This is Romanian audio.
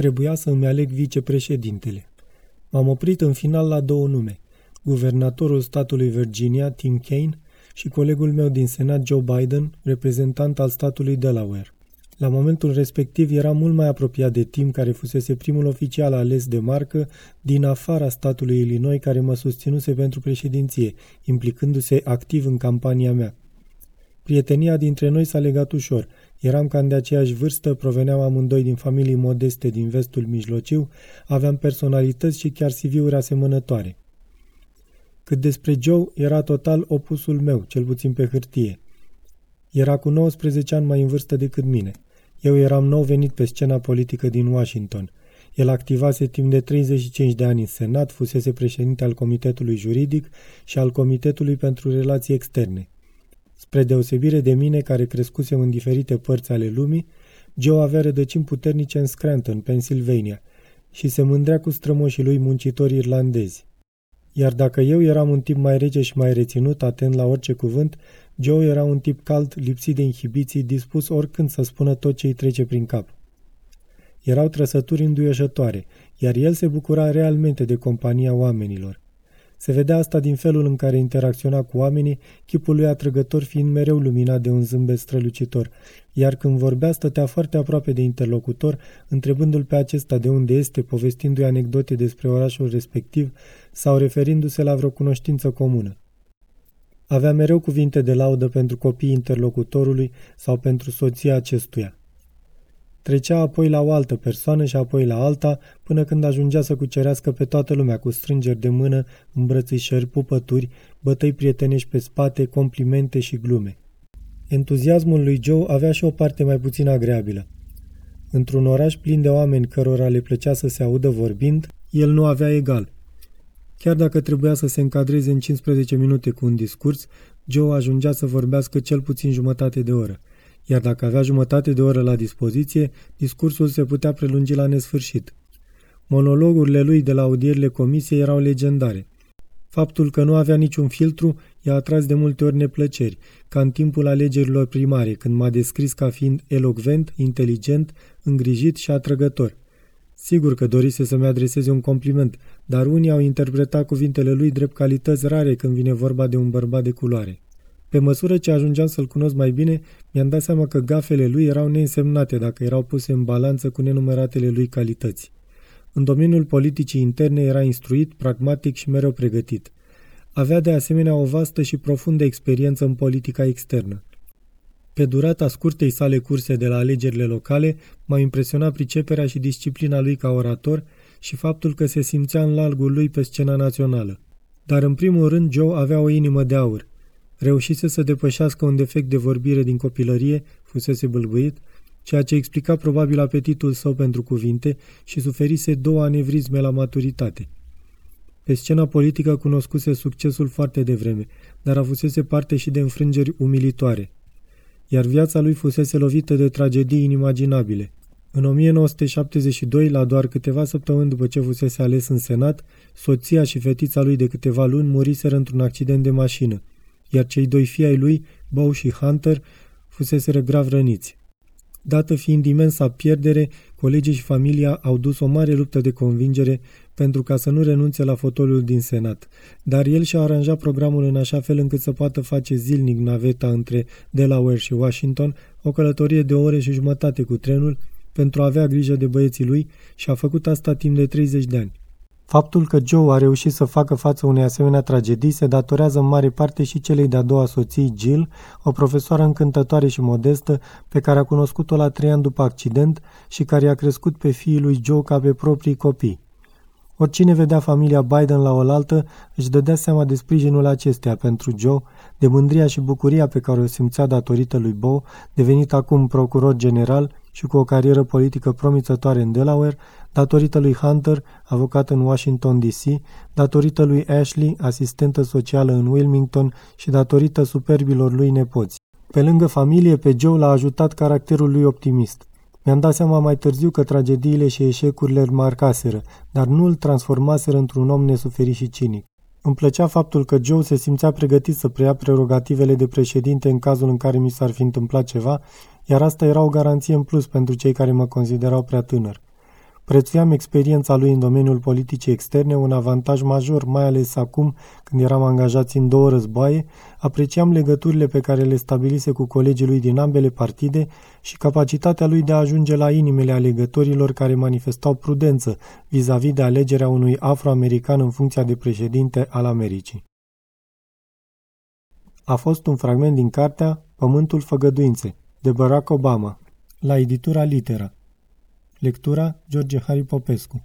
Trebuia să îmi aleg vicepreședintele. M-am oprit în final la două nume, guvernatorul statului Virginia, Tim Kaine, și colegul meu din Senat, Joe Biden, reprezentant al statului Delaware. La momentul respectiv era mult mai apropiat de Tim, care fusese primul oficial ales de marcă din afara statului Illinois care mă susținuse pentru președinție, implicându-se activ în campania mea. Prietenia dintre noi s-a legat ușor. Eram cam de aceeași vârstă, proveneam amândoi din familii modeste din vestul mijlociu, aveam personalități și chiar CV-uri asemănătoare. Cât despre Joe, era total opusul meu, cel puțin pe hârtie. Era cu 19 ani mai în vârstă decât mine. Eu eram nou venit pe scena politică din Washington. El activase timp de 35 de ani în Senat, fusese președinte al Comitetului Juridic și al Comitetului pentru Relații Externe. Spre deosebire de mine, care crescusem în diferite părți ale lumii, Joe avea rădăcini puternice în Scranton, Pennsylvania, și se mândrea cu strămoșii lui muncitori irlandezi. Iar dacă eu eram un tip mai rece și mai reținut, atent la orice cuvânt, Joe era un tip cald, lipsit de inhibiții, dispus oricând să spună tot ce îi trece prin cap. Erau trăsături înduioșătoare, iar el se bucura realmente de compania oamenilor. Se vedea asta din felul în care interacționa cu oamenii, chipul lui atrăgător fiind mereu luminat de un zâmbet strălucitor, iar când vorbea stătea foarte aproape de interlocutor, întrebându-l pe acesta de unde este, povestindu-i anecdote despre orașul respectiv sau referindu-se la vreo cunoștință comună. Avea mereu cuvinte de laudă pentru copiii interlocutorului sau pentru soția acestuia. Trecea apoi la o altă persoană și apoi la alta, până când ajungea să cucerească pe toată lumea cu strângeri de mână, îmbrățișări, pupături, bătăi prietenești pe spate, complimente și glume. Entuziasmul lui Joe avea și o parte mai puțin agreabilă. Într-un oraș plin de oameni cărora le plăcea să se audă vorbind, el nu avea egal. Chiar dacă trebuia să se încadreze în 15 minute cu un discurs, Joe ajungea să vorbească cel puțin jumătate de oră – iar dacă avea jumătate de oră la dispoziție, discursul se putea prelungi la nesfârșit. Monologurile lui de la audierile comisiei erau legendare. Faptul că nu avea niciun filtru i-a atras de multe ori neplăceri, ca în timpul alegerilor primare, când m-a descris ca fiind elocvent, inteligent, îngrijit și atrăgător. Sigur că dorise să-mi adreseze un compliment, dar unii au interpretat cuvintele lui drept calități rare când vine vorba de un bărbat de culoare. Pe măsură ce ajungeam să-l cunosc mai bine, mi-am dat seama că gafele lui erau neînsemnate dacă erau puse în balanță cu nenumăratele lui calități. În domeniul politicii interne era instruit, pragmatic și mereu pregătit. Avea de asemenea o vastă și profundă experiență în politica externă. Pe durata scurtei sale curse de la alegerile locale, m-a impresionat priceperea și disciplina lui ca orator și faptul că se simțea în largul lui pe scena națională. Dar în primul rând Joe avea o inimă de aur. Reușise să depășească un defect de vorbire din copilărie, fusese bâlbâit, ceea ce explica probabil apetitul său pentru cuvinte și suferise două anevrizme la maturitate. Pe scena politică cunoscuse succesul foarte devreme, dar avusese parte și de înfrângeri umilitoare. Iar viața lui fusese lovită de tragedii inimaginabile. În 1972, la doar câteva săptămâni după ce fusese ales în Senat, soția și fetița lui de câteva luni muriseră într-un accident de mașină iar cei doi fii ai lui, Bow și Hunter, fuseseră grav răniți. Dată fiind imensa pierdere, colegii și familia au dus o mare luptă de convingere pentru ca să nu renunțe la fotoliul din Senat, dar el și-a aranjat programul în așa fel încât să poată face zilnic naveta între Delaware și Washington, o călătorie de o ore și jumătate cu trenul, pentru a avea grijă de băieții lui și a făcut asta timp de 30 de ani. Faptul că Joe a reușit să facă față unei asemenea tragedii se datorează în mare parte și celei de-a doua soții, Jill, o profesoară încântătoare și modestă, pe care a cunoscut-o la trei ani după accident și care i-a crescut pe fiii lui Joe ca pe proprii copii. Oricine vedea familia Biden la oaltă își dădea seama de sprijinul acesteia pentru Joe, de mândria și bucuria pe care o simțea datorită lui Bo, devenit acum procuror general și cu o carieră politică promițătoare în Delaware, datorită lui Hunter, avocat în Washington DC, datorită lui Ashley, asistentă socială în Wilmington și datorită superbilor lui nepoți. Pe lângă familie, pe Joe l-a ajutat caracterul lui optimist. Mi-am dat seama mai târziu că tragediile și eșecurile îl marcaseră, dar nu îl transformaseră într-un om nesuferit și cinic. Îmi plăcea faptul că Joe se simțea pregătit să preia prerogativele de președinte în cazul în care mi s-ar fi întâmplat ceva, iar asta era o garanție în plus pentru cei care mă considerau prea tânăr. Prețuiam experiența lui în domeniul politicii externe, un avantaj major, mai ales acum când eram angajați în două războaie, apreciam legăturile pe care le stabilise cu colegii lui din ambele partide și capacitatea lui de a ajunge la inimile alegătorilor care manifestau prudență vis-a-vis -vis de alegerea unui afroamerican în funcția de președinte al Americii. A fost un fragment din cartea Pământul Făgăduințe, de Barack Obama, la editura Litera. Lectura George Harry Popescu